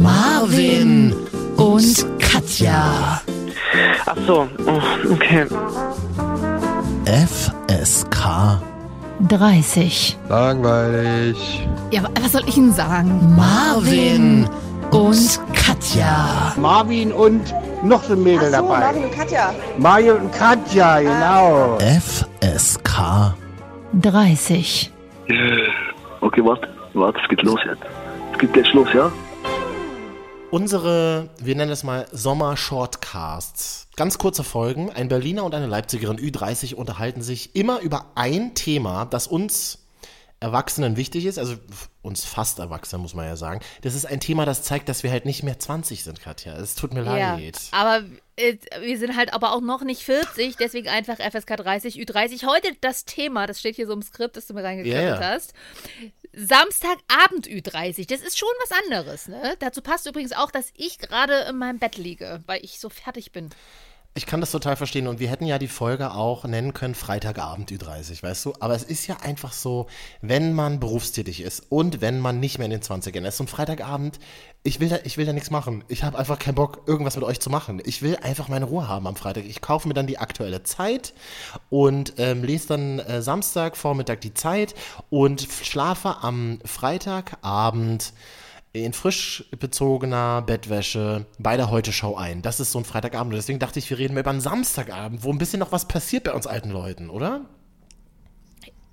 Marvin und Katja. Ach so, oh, okay. FSK 30. Langweilig. Ja, wa- was soll ich Ihnen sagen? Marvin und Katja. Marvin und noch so ein Mädel Ach so, dabei. Marvin und Katja. Mario und Katja, genau. FSK 30. Okay, warte, warte, es geht los jetzt. Es geht gleich los, ja? Unsere, wir nennen es mal Sommer-Shortcasts. Ganz kurze Folgen. Ein Berliner und eine Leipzigerin Ü30 unterhalten sich immer über ein Thema, das uns Erwachsenen wichtig ist, also uns fast Erwachsenen, muss man ja sagen. Das ist ein Thema, das zeigt, dass wir halt nicht mehr 20 sind, Katja. Es tut mir Ja, leid. aber äh, wir sind halt aber auch noch nicht 40, deswegen einfach FSK 30, Ü30. Heute das Thema, das steht hier so im Skript, das du mir reingekriegt Ja, ja. hast. Samstagabend Ü30, das ist schon was anderes, ne? Dazu passt übrigens auch, dass ich gerade in meinem Bett liege, weil ich so fertig bin. Ich kann das total verstehen und wir hätten ja die Folge auch nennen können Freitagabend Ü30, weißt du? Aber es ist ja einfach so, wenn man berufstätig ist und wenn man nicht mehr in den 20ern ist und Freitagabend, ich will da, ich will da nichts machen. Ich habe einfach keinen Bock, irgendwas mit euch zu machen. Ich will einfach meine Ruhe haben am Freitag. Ich kaufe mir dann die aktuelle Zeit und ähm, lese dann äh, Samstag Vormittag die Zeit und schlafe am Freitagabend in frisch bezogener Bettwäsche bei der Heute-Show ein. Das ist so ein Freitagabend. Und deswegen dachte ich, wir reden mal über einen Samstagabend, wo ein bisschen noch was passiert bei uns alten Leuten, oder?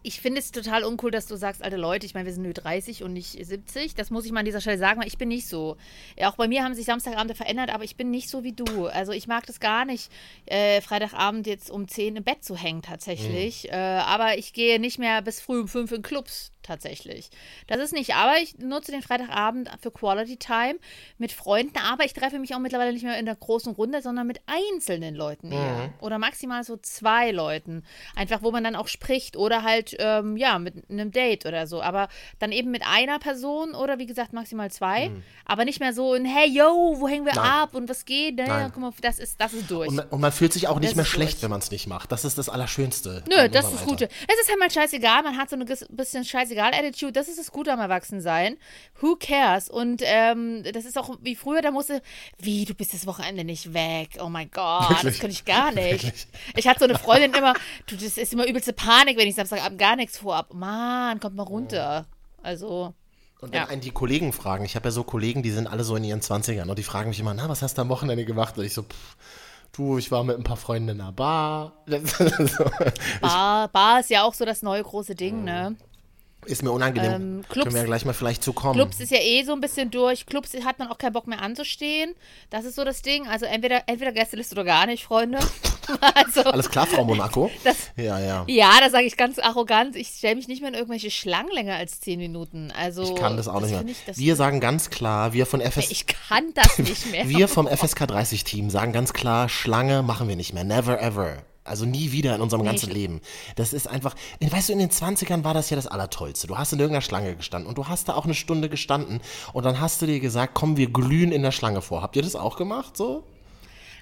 Ich finde es total uncool, dass du sagst, alte Leute, ich meine, wir sind nur 30 und nicht 70. Das muss ich mal an dieser Stelle sagen, weil ich bin nicht so. Ja, auch bei mir haben sich Samstagabende verändert, aber ich bin nicht so wie du. Also ich mag das gar nicht, äh, Freitagabend jetzt um 10 im Bett zu hängen tatsächlich. Äh, aber ich gehe nicht mehr bis früh um 5 in Clubs tatsächlich. Das ist nicht, aber ich nutze den Freitagabend für Quality Time mit Freunden, aber ich treffe mich auch mittlerweile nicht mehr in der großen Runde, sondern mit einzelnen Leuten eher. Oder maximal so zwei Leuten. Einfach, wo man dann auch spricht oder halt, ähm, ja, mit einem Date oder so. Aber dann eben mit einer Person oder wie gesagt maximal zwei. Aber nicht mehr so ein, hey, yo, wo hängen wir Nein. ab und was geht? Nein. Guck mal, das ist, das ist durch. Und man, und man fühlt sich auch nicht Das mehr schlecht, durch. wenn man es nicht macht. Das ist das Allerschönste. Nö, das ist das. Gute. Es ist halt mal scheißegal, man hat so eine ges- bisschen scheißegal-Attitude. Das ist das Gute am Erwachsensein. Who cares? Und ähm, das ist auch wie früher, da musste, wie, du bist das Wochenende nicht weg. Oh mein Gott, das könnte ich gar nicht. Wirklich? Ich hatte so eine Freundin immer, du, das ist immer übelste Panik, wenn ich Samstagabend gar nichts vorhab. Mann, kommt mal runter. Also, Und wenn Ja. einen die Kollegen fragen, ich habe ja so Kollegen, die sind alle so in ihren 20ern und die fragen mich immer, na, was hast du am Wochenende gemacht? Und ich so, pff, du, ich war mit ein paar Freunden in einer Bar. Bar, Bar ist ja auch so das neue große Ding, ne? Ist mir unangenehm. Ähm, Clubs- Können wir ja gleich mal vielleicht zu kommen. Clubs ist ja eh so ein bisschen durch. Clubs hat man auch keinen Bock mehr anzustehen. Das ist so das Ding. Also entweder, entweder Gästeliste oder gar nicht, Freunde. also, Alles klar, Frau Monaco? Das- ja, ja. ja, das sage ich ganz arrogant. Ich stelle mich nicht mehr in irgendwelche Schlangen länger als zehn Minuten. Also, Ich kann das auch nicht mehr. Ich, das, wir sagen ganz klar, wir von FS ich kann das nicht mehr. wir vom FSK 30 Team sagen ganz klar, Schlange machen wir nicht mehr. Never ever. Also nie wieder in unserem ganzen ich- Leben. Das ist einfach, weißt du, in den 20ern war das ja das Allertollste. Du hast in irgendeiner Schlange gestanden und du hast da auch eine Stunde gestanden und dann hast du dir gesagt, komm, wir glühen in der Schlange vor. Habt ihr das auch gemacht so?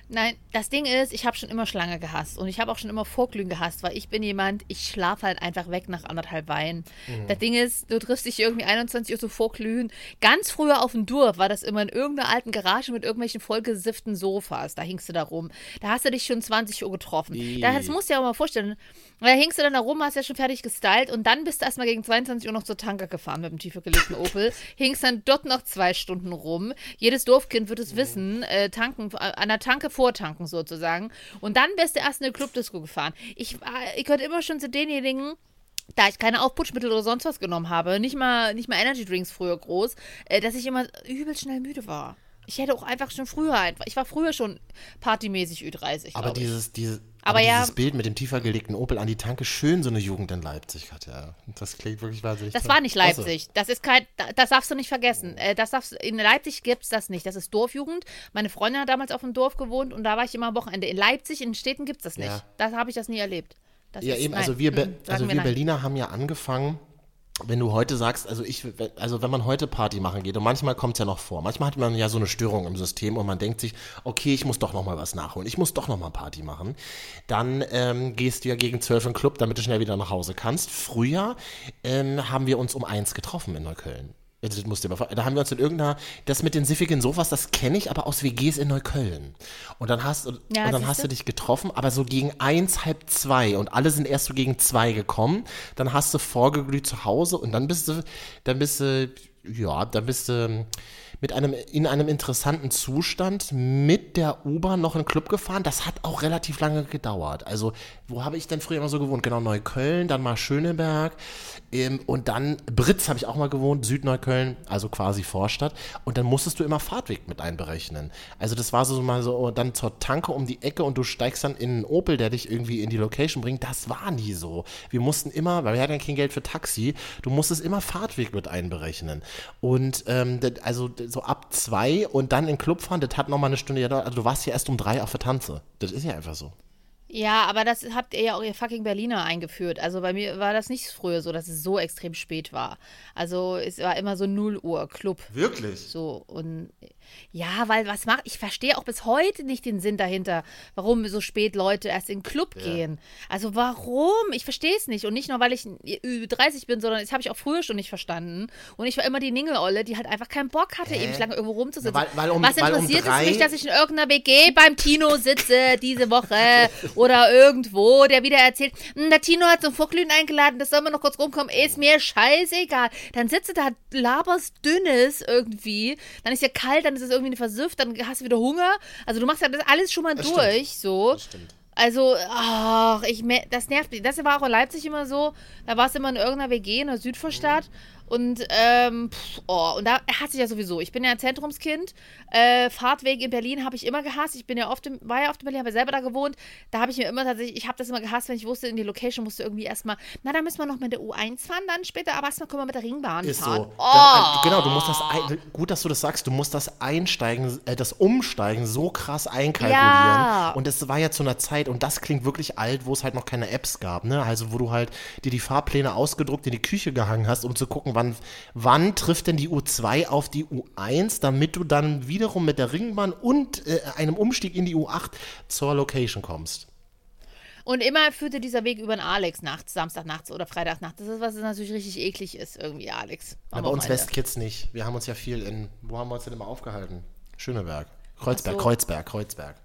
Nein, das Ding ist, ich habe schon immer Schlange gehasst und ich habe auch schon immer Vorglühen gehasst, weil ich bin jemand, ich schlafe halt einfach weg nach anderthalb Wein. Das Ding ist, du triffst dich irgendwie 21 Uhr zu Vorglühen. Ganz früher auf dem Dorf war das immer in irgendeiner alten Garage mit irgendwelchen vollgesifften Sofas. Da hingst du da rum. Da hast du dich schon 20 Uhr getroffen. Da, das musst du dir auch mal vorstellen. Da hingst du dann da rum, hast ja schon fertig gestylt und dann bist du erstmal gegen 22 Uhr noch zur Tanker gefahren mit dem tiefer gelegten Opel. Hingst dann dort noch zwei Stunden rum. Jedes Dorfkind wird es wissen, äh, tanken, an der Tanke vortanken sozusagen. Und dann bist du erst in eine Clubdisco gefahren. Ich, war- ich gehörte immer schon zu denjenigen, da ich keine Aufputschmittel oder sonst was genommen habe, nicht mal, nicht mal Energy Drinks früher groß, äh, dass ich immer übel schnell müde war. Ich hätte auch einfach schon früher einfach, ich war früher schon partymäßig Ü30, Aber ich. dieses, diese, Aber aber ja- dieses Bild mit dem tiefer gelegten Opel an die Tanke, schön so eine Jugend in Leipzig hat, ja. Das klingt wirklich wahnsinnig. Das toll. war nicht Ach so. Leipzig. Das ist kein, da- das darfst du nicht vergessen. Äh, Das darfst, in Leipzig gibt es das nicht. Das ist Dorfjugend. Meine Freundin hat damals auf dem Dorf gewohnt und da war ich immer am Wochenende. In Leipzig, in den Städten gibt es das nicht. Ja. Da habe ich das nie erlebt. Das Ja, ist, eben, nein. also wir, Mhm, sagen also wir nein. Berliner haben ja angefangen, wenn du heute sagst, also ich, also wenn man heute Party machen geht, und manchmal kommt es ja noch vor, manchmal hat man ja so eine Störung im System und man denkt sich, okay, ich muss doch noch mal was nachholen, ich muss doch noch mal Party machen, dann ähm, gehst du ja gegen zwölf in den Club, damit du schnell wieder nach Hause kannst. Früher ähm, haben wir uns um eins getroffen in Neukölln. Das musst du mal Da haben wir uns in irgendeiner, das mit den siffigen Sofas, das kenne ich aber aus WGs in Neukölln. Und dann hast, und Ja, und dann hast du dich getroffen, aber so gegen eins, halb zwei und alle sind erst so gegen zwei gekommen. Dann hast du vorgeglüht zu Hause und dann bist du, dann bist du, ja, dann bist du mit einem, in einem interessanten Zustand mit der U-Bahn noch in den Club gefahren. Das hat auch relativ lange gedauert. Also, wo habe ich denn früher immer so gewohnt? Genau, Neukölln, dann mal Schöneberg und dann Britz habe ich auch mal gewohnt, Südneukölln, also quasi Vorstadt. Und dann musstest du immer Fahrtweg mit einberechnen. Also, das war so mal so, oh, dann zur Tanke um die Ecke und du steigst dann in einen Opel, der dich irgendwie in die Location bringt. Das war nie so. Wir mussten immer, weil wir hatten ja kein Geld für Taxi, du musstest immer Fahrtweg mit einberechnen. Und ähm, das- also so ab zwei und dann in den Club fahren, das hat nochmal eine Stunde. Also du warst ja erst um drei auf der Tanze. Das ist ja einfach so. Ja, aber das habt ihr ja auch ihr fucking Berliner eingeführt. Also bei mir war das nicht früher so, dass es so extrem spät war. Also es war immer so 0 Uhr Club. Wirklich? So und ja, weil was macht, ich verstehe auch bis heute nicht den Sinn dahinter, warum so spät Leute erst in den Club gehen. Also warum? Ich verstehe es nicht und nicht nur, weil ich über 30 bin, sondern das habe ich auch früher schon nicht verstanden. Und ich war immer die Ningelolle, die halt einfach keinen Bock hatte, ewig lange irgendwo rumzusitzen. Weil- weil um- was um interessiert drei- es mich, dass ich in irgendeiner WG beim Tino sitze diese Woche oder irgendwo, der wieder erzählt, "Hm, der Tino hat zum Vorglühen eingeladen, das soll man noch kurz rumkommen, ist mir scheißegal. Dann sitze da, laberst dünnes irgendwie, dann ist ja kalt, dann ist es irgendwie versüfft, dann hast du wieder Hunger. Also du machst ja das alles schon mal Das durch, so. stimmt. Also, ach, ich, das nervt mich. Das war auch in Leipzig immer so. Da warst du immer in irgendeiner WG in der Südvorstadt. Und, ähm, pff, oh, und da hasse ich ja sowieso. Ich bin ja ein Zentrumskind. Äh, Fahrtweg in Berlin habe ich immer gehasst. Ich bin ja oft, im, war ja oft in Berlin, habe ja selber da gewohnt. Da habe ich mir immer tatsächlich, ich habe das immer gehasst, wenn ich wusste, in die Location musste irgendwie erstmal, na, da müssen wir noch mit der U1 fahren, dann später, aber erstmal können wir mit der Ringbahn Ist fahren. so. Dann, äh, genau, du musst das, ein, gut, dass du das sagst, du musst das Einsteigen, äh, das Umsteigen so krass einkalkulieren. Ja. Und es war ja zu einer Zeit, und das klingt wirklich alt, wo es halt noch keine Apps gab, ne? Also wo du halt dir die Fahrpläne ausgedruckt in die Küche gehangen hast, um zu gucken, wann, wann trifft denn die U2 auf die U1, damit du dann wiederum mit der Ringbahn und äh, einem Umstieg in die U8 zur Location kommst. Und immer führte dieser Weg über den Alex nachts, Samstag nachts oder Freitag nachts. Das ist, was natürlich richtig eklig ist, irgendwie, Alex. Ja, bei uns Westkids nicht. Wir haben uns ja viel in, wo haben wir uns denn immer aufgehalten? Schöneberg. Kreuzberg, so. Kreuzberg, Kreuzberg.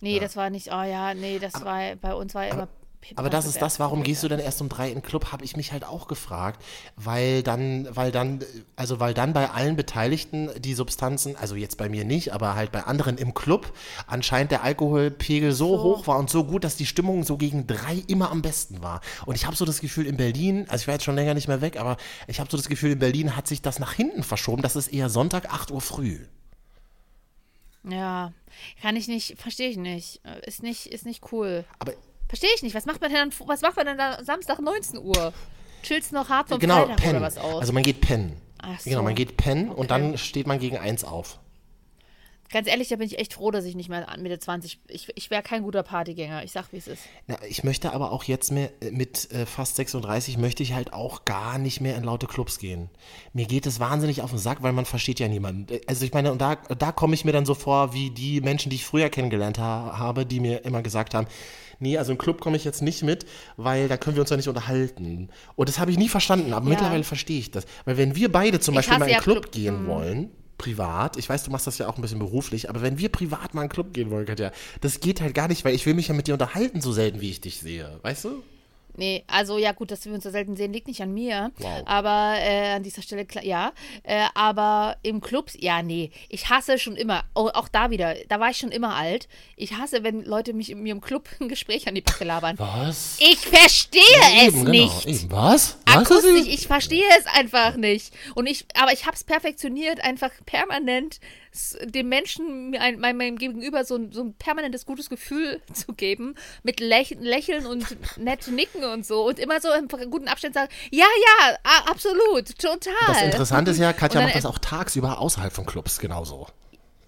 Nee, das war nicht, oh ja, nee, das war, bei uns war immer. Aber das ist das, warum gehst du denn erst um drei in den Club, habe ich mich halt auch gefragt, weil dann, weil dann, also weil dann bei allen Beteiligten die Substanzen, also jetzt bei mir nicht, aber halt bei anderen im Club, anscheinend der Alkoholpegel so, hoch war und so gut, dass die Stimmung so gegen drei immer am besten war. Und ich habe so das Gefühl in Berlin, also ich war jetzt schon länger nicht mehr weg, aber ich habe so das Gefühl in Berlin hat sich das nach hinten verschoben, das ist eher Sonntag 8 Uhr früh. Ja, kann ich nicht, verstehe ich nicht. Ist nicht, ist nicht cool. Aber Verstehe ich nicht. Was macht man denn dann, was macht man denn da Samstag 19 Uhr? Chillst noch hart vom genau, Freitag pennen. oder was aus? Also man geht pennen. Ach so. Genau, man geht pennen und Okay. dann steht man gegen eins auf. Ganz ehrlich, da bin ich echt froh, dass ich nicht mehr Mitte 20, ich, ich wäre kein guter Partygänger. Ich sag, wie es ist. Na, ich möchte aber auch jetzt mehr, mit äh, fast 36 möchte ich halt auch gar nicht mehr in laute Clubs gehen. Mir geht es wahnsinnig auf den Sack, weil man versteht ja niemanden. Äh, Also ich meine, und da, da komme ich mir dann so vor, wie die Menschen, die ich früher kennengelernt ha habe, die mir immer gesagt haben, nee, also im Club komme ich jetzt nicht mit, weil da können wir uns ja nicht unterhalten. Und das habe ich nie verstanden, aber Ja. mittlerweile verstehe ich das. Weil wenn wir beide zum Ich Beispiel mal in ja einen Club Club- gehen Mhm. wollen, privat, ich weiß, du machst das ja auch ein bisschen beruflich, aber wenn wir privat mal in einen Club gehen wollen, Katja, das geht halt gar nicht, weil ich will mich ja mit dir unterhalten, so selten wie ich dich sehe, weißt du? Nee, also ja gut, dass wir uns so selten sehen, liegt nicht an mir. Wow. Aber äh, an dieser Stelle, klar, ja. Äh, aber im Club, ja, nee. Ich hasse schon immer, oh, auch da wieder, da war ich schon immer alt. Ich hasse, wenn Leute mich in mir im Club ein Gespräch an die Backe labern. Was? Ich verstehe es Eben, nicht. Genau, eben. Was? Was? Akustisch, ich verstehe es einfach nicht. Und ich, aber ich habe es perfektioniert, einfach permanent dem Menschen, meinem, Gegenüber so ein, so ein permanentes gutes Gefühl zu geben, mit Läch Lächeln und nett nicken und so und immer so im guten Abstand sagen, ja, ja, absolut, total. Das Interessante ist ja, Katja macht das auch tagsüber außerhalb von Clubs genauso.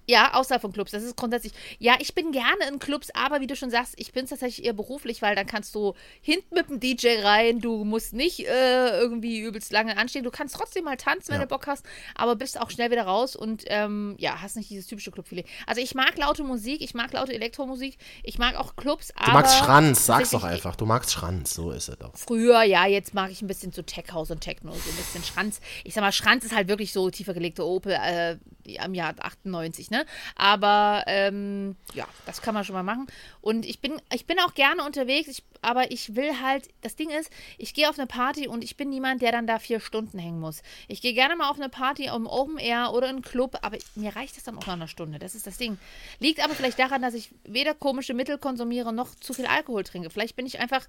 Ja, außerhalb von Clubs. Das ist grundsätzlich. Ja, ich bin gerne in Clubs, aber wie du schon sagst, ich bin es tatsächlich eher beruflich, weil dann kannst du hinten mit dem DJ rein, du musst nicht äh, irgendwie übelst lange anstehen. Du kannst trotzdem mal tanzen, wenn Ja. du Bock hast, aber bist auch schnell wieder raus und ähm, ja, hast nicht dieses typische Clubfilet. Also ich mag laute Musik, ich mag laute Elektromusik, ich mag auch Clubs, aber. Du magst Schranz, sag's doch einfach. Du magst Schranz, so ist es doch. Früher, ja, jetzt mag ich ein bisschen so Tech House und Techno, so ein bisschen Schranz. Ich sag mal, Schranz ist halt wirklich so tiefer gelegte Opel äh, am Jahr 98, ne? Aber ähm, ja, das kann man schon mal machen. Und ich bin, ich bin auch gerne unterwegs, ich, aber ich will halt, das Ding ist, ich gehe auf eine Party und ich bin niemand, der dann da vier Stunden hängen muss. Ich gehe gerne mal auf eine Party im Open Air oder in einen Club, aber mir reicht das dann auch nach einer Stunde. Das ist das Ding. Liegt aber vielleicht daran, dass ich weder komische Mittel konsumiere noch zu viel Alkohol trinke. Vielleicht bin ich einfach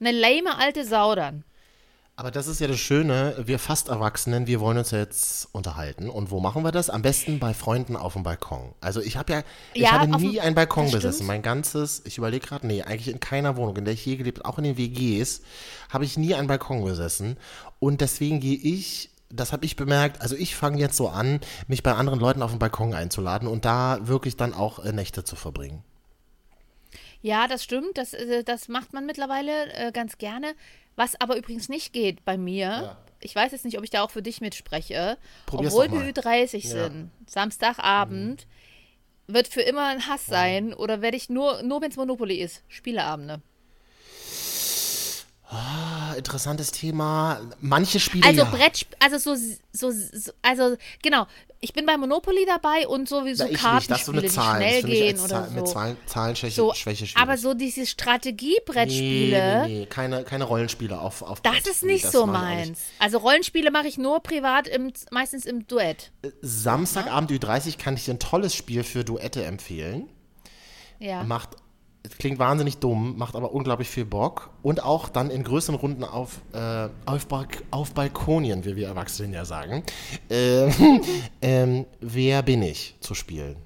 eine lame alte Sau. Aber das ist ja das Schöne, wir fast Erwachsenen, wir wollen uns jetzt unterhalten. Und wo machen wir das? Am besten bei Freunden auf dem Balkon. Also ich habe ja, ich Ja, habe nie einen Balkon besessen. Mein ganzes, ich überlege gerade, nee, eigentlich in keiner Wohnung, in der ich je gelebt habe, auch in den WGs, habe ich nie einen Balkon besessen. Und deswegen gehe ich, das habe ich bemerkt, also ich fange jetzt so an, mich bei anderen Leuten auf den Balkon einzuladen und da wirklich dann auch äh, Nächte zu verbringen. Ja, das stimmt. Das, äh, das macht man mittlerweile äh, ganz gerne. Was aber übrigens nicht geht bei mir, ich weiß jetzt nicht, ob ich da auch für dich mitspreche, Probier's obwohl wir mal. Ü30 Ja. sind, Samstagabend, wird für immer ein Hass sein oder werde ich nur, nur wenn es Monopoly ist, Spieleabende. Ah, interessantes Thema. Manche Spiele Also ja. Brett, also so, so, so, also genau, ich bin bei Monopoly dabei und sowieso Na, ich nicht, so Kartenspiele, die schnell gehen oder Zahl, so. Mit Zahlen, Zahlenschwäche so Schwäche aber so diese Strategiebrettspiele, Nee, nee, nee, keine, keine Rollenspiele auf, auf Das ist nicht das so meins. Also Rollenspiele mache ich nur privat, im, meistens im Duett. Samstagabend Ü30 kann ich dir ein tolles Spiel für Duette empfehlen. Ja. Macht, klingt wahnsinnig dumm, macht aber unglaublich viel Bock. Und auch dann in größeren Runden auf, äh, auf, Balk auf Balkonien, wie wir Erwachsenen ja sagen. Äh, ähm, wer bin ich zu spielen?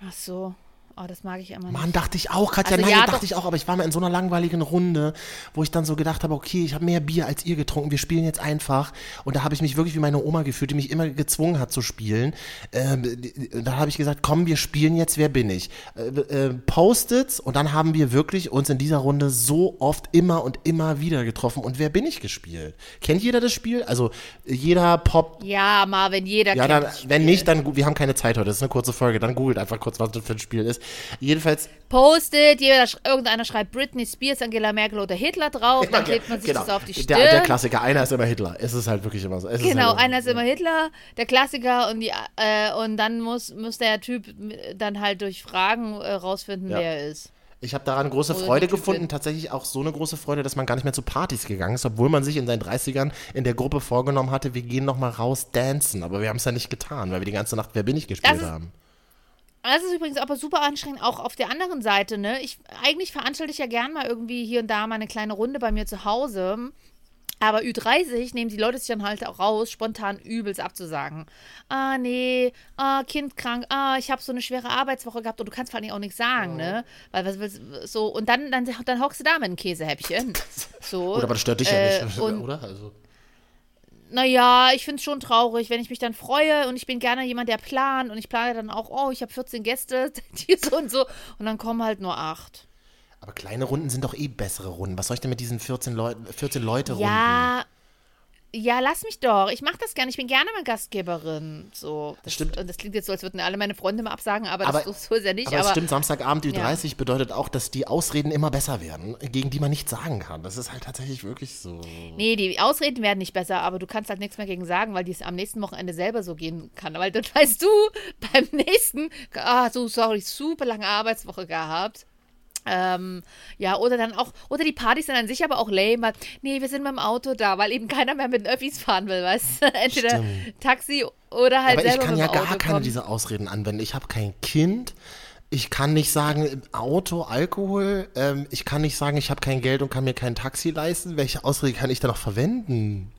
Ach so. Oh, das mag ich immer Mann, nicht. dachte ich auch, Katja, Also nein, ja, dachte ich auch, aber ich war mal in so einer langweiligen Runde, wo ich dann so gedacht habe, okay, ich habe mehr Bier als ihr getrunken, wir spielen jetzt einfach. Und da habe ich mich wirklich wie meine Oma gefühlt, die mich immer gezwungen hat zu spielen. Ähm, da habe ich gesagt, komm, wir spielen jetzt, wer bin ich? Äh, äh, Post-its und dann haben wir wirklich uns in dieser Runde so oft immer und immer wieder getroffen und wer bin ich gespielt? Kennt jeder das Spiel? Also jeder Pop Ja, Marvin, jeder ja, kennt dann, das Spiel. wenn nicht, dann, wir haben keine Zeit heute, das ist eine kurze Folge, dann googelt einfach kurz, was das für ein Spiel ist. Jedenfalls, Postet, jeder, irgendeiner schreibt Britney Spears, Angela Merkel oder Hitler drauf, dann Ja, klebt man sich genau. das auf die Stirn. Der, der Klassiker, einer ist immer Hitler. Es ist halt wirklich immer so. Es ist Genau, halt, einer ist immer Hitler, der Klassiker und die äh, und dann muss, muss der Typ dann halt durch Fragen äh, rausfinden, Ja. wer er ist. Ich habe daran große Freude gefunden, tatsächlich auch so eine große Freude, dass man gar nicht mehr zu Partys gegangen ist, obwohl man sich in seinen 30ern in der Gruppe vorgenommen hatte, wir gehen noch mal raus dancen. Aber wir haben es ja nicht getan, weil wir die ganze Nacht Wer bin ich gespielt Das ist- haben. Das ist übrigens aber super anstrengend, auch auf der anderen Seite, ne? Ich, eigentlich veranstalte ich ja gern mal irgendwie hier und da mal eine kleine Runde bei mir zu Hause. Aber Ü30 nehmen die Leute sich dann halt auch raus, spontan übelst abzusagen. Ah, nee, ah, Kind krank, ah, ich habe so eine schwere Arbeitswoche gehabt und du kannst vor allem auch nichts sagen, ne? Weil was willst so, und dann, dann, dann hockst du da mit einem Käsehäppchen. So. Oder aber das stört dich äh, ja nicht, und- oder? Also, Naja, ich finde es schon traurig, wenn ich mich dann freue und ich bin gerne jemand, der plant und ich plane dann auch, oh, ich habe 14 Gäste, die so und so und dann kommen halt nur acht. aber kleine Runden sind doch eh bessere Runden. Was soll ich denn mit diesen 14 Leuten, 14 Leute Runden? Ja, ja, lass mich doch. Ich mache das gerne. Ich bin gerne mal Gastgeberin. So, das Stimmt. Und das klingt jetzt so, als würden alle meine Freunde mal absagen, aber, Aber- das so, ist ja nicht. Aber, Aber, es stimmt, Samstagabend Ü30 bedeutet auch, dass die Ausreden immer besser werden, gegen die man nichts sagen kann. Das ist halt tatsächlich wirklich so. nee, die Ausreden werden nicht besser, aber du kannst halt nichts mehr gegen sagen, weil dies am nächsten Wochenende selber so gehen kann. Weil dann weißt du, beim nächsten, ah, so sorry, super lange Arbeitswoche gehabt. Ähm, ja, oder dann auch, oder die Partys sind an sich aber auch lame, weil, nee, wir sind mit dem Auto da, weil eben keiner mehr mit den Öffis fahren will, weißt du? Entweder Stimmt. Taxi oder halt Aber ich selber kann mit ja dem gar Auto keine kommen. dieser Ausreden anwenden. Ich habe kein Kind. Ich kann nicht sagen, Auto, Alkohol. Ähm, ich kann nicht sagen, ich habe kein Geld und kann mir kein Taxi leisten. Welche Ausrede kann ich da noch verwenden?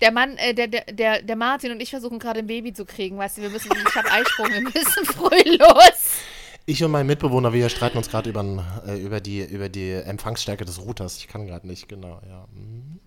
Der Mann, äh, der, der, der, der Martin und ich versuchen gerade ein Baby zu kriegen, weißt du, wir müssen, ich habe Eisprung, wir müssen früh los. Ich und mein Mitbewohner, wir streiten uns gerade über, äh, über, die, über die Empfangsstärke des Routers. Ich kann gerade nicht, genau, ja. Mhm.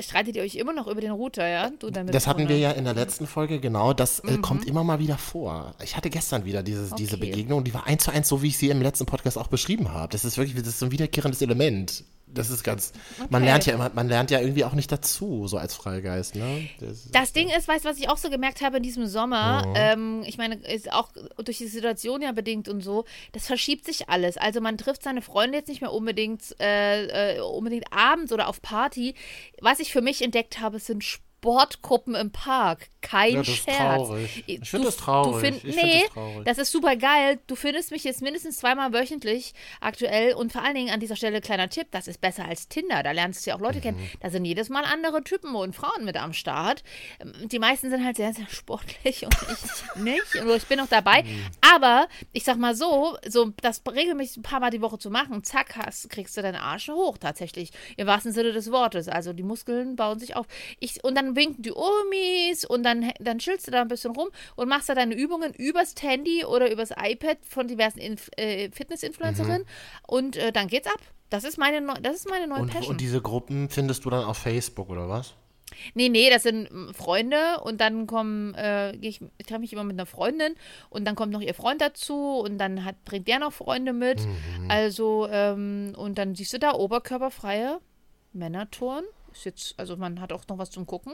streitet ihr euch immer noch über den Router, ja? Du dann mit Das hatten wir ja in der letzten Folge, genau. Das Mhm. äh, kommt immer mal wieder vor. Ich hatte gestern wieder dieses, diese Okay. Begegnung, die war eins zu eins, so wie ich sie im letzten Podcast auch beschrieben habe. Das ist wirklich, das ist so ein wiederkehrendes Element. Das ist ganz, man Okay. lernt ja immer, man lernt ja irgendwie auch nicht dazu, so als Freigeist, ne? Das, Das Ding ist, weißt du, was ich auch so gemerkt habe in diesem Sommer? Mhm. Ähm, ich meine, ist auch durch die Situation ja bedingt und so, das verschiebt sich alles. Also man trifft seine Freunde jetzt nicht mehr unbedingt, äh, äh, unbedingt abends oder auf Party. Was ich für mich entdeckt habe, sind Sportgruppen im Park. Kein Ja, das ist Scherz. traurig. Ich find Du- das traurig. Du find, Ich nee, das traurig. das ist super geil. Du findest mich jetzt mindestens zweimal wöchentlich aktuell und vor allen Dingen an dieser Stelle kleiner Tipp, das ist besser als Tinder. Da lernst du ja auch Leute kennen. Mhm. Da sind jedes Mal andere Typen und Frauen mit am Start. Die meisten sind halt sehr, sehr sportlich und ich nicht. Und ich bin noch dabei. Mhm. Aber ich sag mal so, so das regelmäßig ein paar Mal die Woche zu machen, zack, hast, kriegst du deinen Arsch hoch tatsächlich. Im wahrsten Sinne des Wortes. Also die Muskeln bauen sich auf. Ich, und dann winken die Omis und dann, dann chillst du da ein bisschen rum und machst da deine Übungen übers Handy oder übers iPad von diversen Inf äh, Fitness-Influencerinnen und äh, dann geht's ab. Das ist meine, neu- das ist meine neue und, Passion. und diese Gruppen findest du dann auf Facebook oder was? Nee, nee, das sind Freunde und dann kommen, äh, ich, ich treffe mich immer mit einer Freundin und dann kommt noch ihr Freund dazu und dann hat, bringt der noch Freunde mit. Also, ähm, und dann siehst du da oberkörperfreie Männertouren. Ist jetzt, also man hat auch noch was zum Gucken.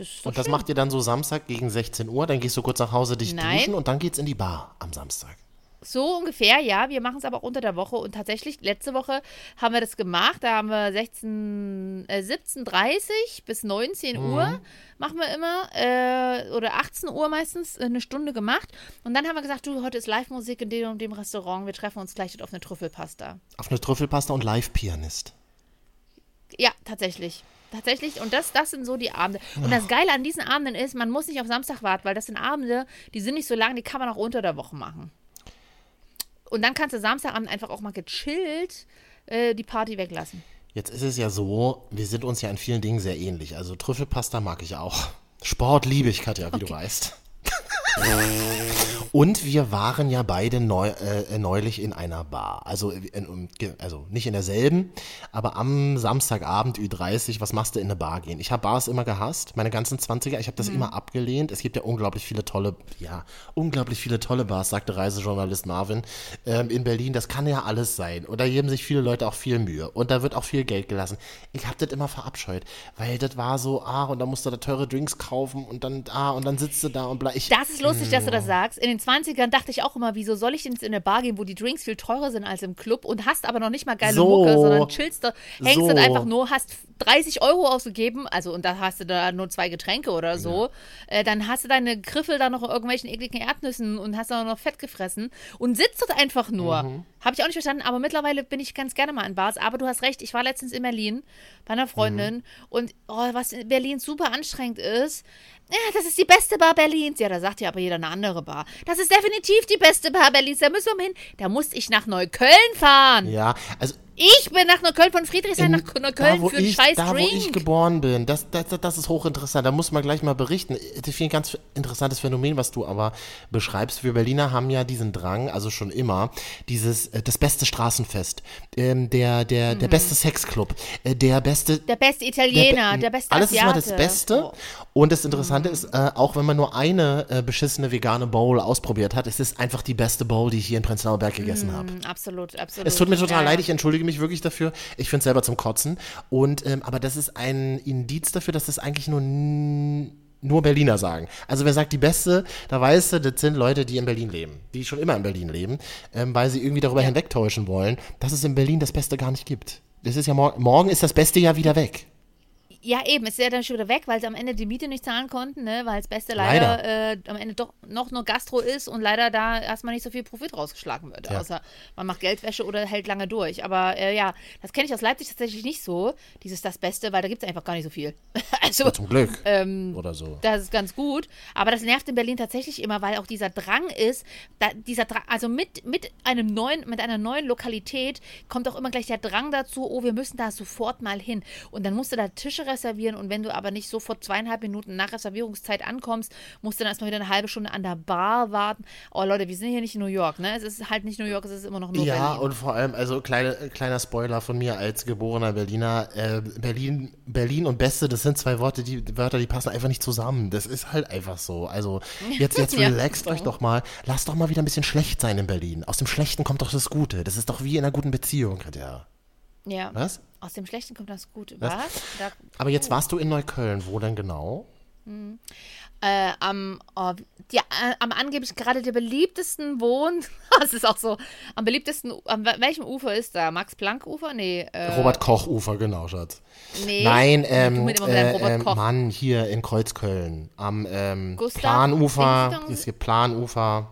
Das Und das schön. macht ihr dann so Samstag gegen 16 Uhr, dann gehst du kurz nach Hause dich Nein. duschen und dann geht's in die Bar am Samstag. So ungefähr, ja. Wir machen es aber auch unter der Woche. Und tatsächlich, letzte Woche haben wir das gemacht. Da haben wir 16, äh, 17.30 bis 19 Uhr machen wir immer. Äh, oder 18 Uhr meistens äh, eine Stunde gemacht. Und dann haben wir gesagt, du, heute ist Live-Musik in dem und dem Restaurant. Wir treffen uns gleich dort auf eine Trüffelpasta. Auf eine Trüffelpasta und Live-Pianist. Ja, tatsächlich. Tatsächlich. Und das, das sind so die Abende. Und das Geile an diesen Abenden ist, man muss nicht auf Samstag warten, weil das sind Abende, die sind nicht so lang, die kann man auch unter der Woche machen. Und dann kannst du Samstagabend einfach auch mal gechillt äh, die Party weglassen. Jetzt ist es ja so, wir sind uns ja in vielen Dingen sehr ähnlich. Also Trüffelpasta mag ich auch. Sport liebe ich, Katja, wie du weißt. Und wir waren ja beide neu, äh, neulich in einer Bar. Also, in, also nicht in derselben, aber am Samstagabend Ü30, was machst du in eine Bar gehen? Ich habe Bars immer gehasst, meine ganzen 20er, ich habe das immer abgelehnt. Es gibt ja unglaublich viele tolle, ja, unglaublich viele tolle Bars, sagte Reisejournalist Marvin ähm, in Berlin. Das kann ja alles sein. Und da geben sich viele Leute auch viel Mühe. Und da wird auch viel Geld gelassen. Ich habe das immer verabscheut, weil das war so, ah, und dann musst du da teure Drinks kaufen und dann, ah, und dann sitzt du da und bla. Ich, Das ist lustig, dass du das sagst. In den 20ern dachte ich auch immer, wieso soll ich denn jetzt in eine Bar gehen, wo die Drinks viel teurer sind als im Club und hast aber noch nicht mal geile So. Mucke, sondern chillst da, hängst So. dann einfach nur, hast 30 Euro ausgegeben, also und da hast du da nur zwei Getränke oder so, äh, dann hast du deine Griffel da noch in irgendwelchen ekligen Erdnüssen und hast da noch Fett gefressen und sitzt dort einfach nur. Mhm. Habe ich auch nicht verstanden, aber mittlerweile bin ich ganz gerne mal in Bars. Aber du hast recht, ich war letztens in Berlin bei einer Freundin Mhm. und oh, was in Berlin super anstrengend ist, ja, das ist die beste Bar Berlins. Ja, da sagt ja aber jeder eine andere Bar. Das ist definitiv die beste Bar Berlins. Da müssen wir mal hin. Da musste ich nach Neukölln fahren. ja, also Ich bin nach Neukölln von Friedrichshain nach Neukölln da, wo für einen ich, scheiß da, wo Drink. ich geboren bin. Das, das, das ist hochinteressant. Da muss man gleich mal berichten. Das ist ein ganz interessantes Phänomen, was du aber beschreibst. Wir Berliner haben ja diesen Drang, also schon immer, dieses, äh, das beste Straßenfest, ähm, der, der, der beste Sexclub, äh, der beste der beste Italiener, Be- der, beste Alles ist immer das Asiate. Beste. Oh. Und das Interessante ist, äh, auch wenn man nur eine äh, beschissene vegane Bowl ausprobiert hat, es ist einfach die beste Bowl, die ich hier in Prenzlauer Berg gegessen habe. Mm, Absolut, absolut. Es tut mir total Ja, leid, ich entschuldige mich wirklich dafür. Ich finde es selber zum Kotzen. Und, ähm, aber das ist ein Indiz dafür, dass das eigentlich nur, nur Berliner sagen. Also wer sagt die Beste, da weißt du, das sind Leute, die in Berlin leben. Die schon immer in Berlin leben, ähm, weil sie irgendwie darüber hinwegtäuschen wollen, dass es in Berlin das Beste gar nicht gibt. Das ist ja mor morgen ist das Beste ja wieder weg. Ja, eben, ist ja dann schon wieder weg, weil sie am Ende die Miete nicht zahlen konnten, ne? weil das Beste leider, Äh, am Ende doch noch nur Gastro ist und leider da erstmal nicht so viel Profit rausgeschlagen wird. Ja. Außer man macht Geldwäsche oder hält lange durch. Aber äh, ja, das kenne ich aus Leipzig tatsächlich nicht so, dieses das Beste, weil da gibt es einfach gar nicht so viel. also, Ja, zum Glück. ähm, Oder so. das ist ganz gut. Aber das nervt in Berlin tatsächlich immer, weil auch dieser Drang ist, da, dieser Drang, also mit, mit einem neuen, mit einer neuen Lokalität kommt auch immer gleich der Drang dazu, oh, wir müssen da sofort mal hin. Und dann musst du da Tische reservieren und wenn du aber nicht sofort zweieinhalb Minuten nach Reservierungszeit ankommst, musst du dann erstmal wieder eine halbe Stunde an der Bar warten. Oh Leute, wir sind hier nicht in New York, ne? Es ist halt nicht New York, es ist immer noch nur Ja, Berlin. und vor allem, also kleine, kleiner Spoiler von mir als geborener Berliner. Äh, Berlin, Berlin und Beste, das sind zwei Worte, die Wörter, die passen einfach nicht zusammen. Das ist halt einfach so. Also jetzt, jetzt Ja. relaxt euch doch mal. Lasst doch mal wieder ein bisschen schlecht sein in Berlin. Aus dem Schlechten kommt doch das Gute. Das ist doch wie in einer guten Beziehung, Katja. Ja. Was? Aus dem Schlechten kommt das Gute. Was? Was? Da, Aber jetzt warst du in Neukölln. Wo denn genau? äh, am, oh, die, äh, am angeblich gerade der beliebtesten Wohn. Das ist auch so. Am beliebtesten, am welchem Ufer ist da? Max-Planck-Ufer? Nee. Äh, Robert-Koch-Ufer, genau, Schatz. nee. Nein, ähm, äh, ähm. Mann, hier in Kreuzköln. Am ähm, Gustav? Planufer. Es gibt Planufer.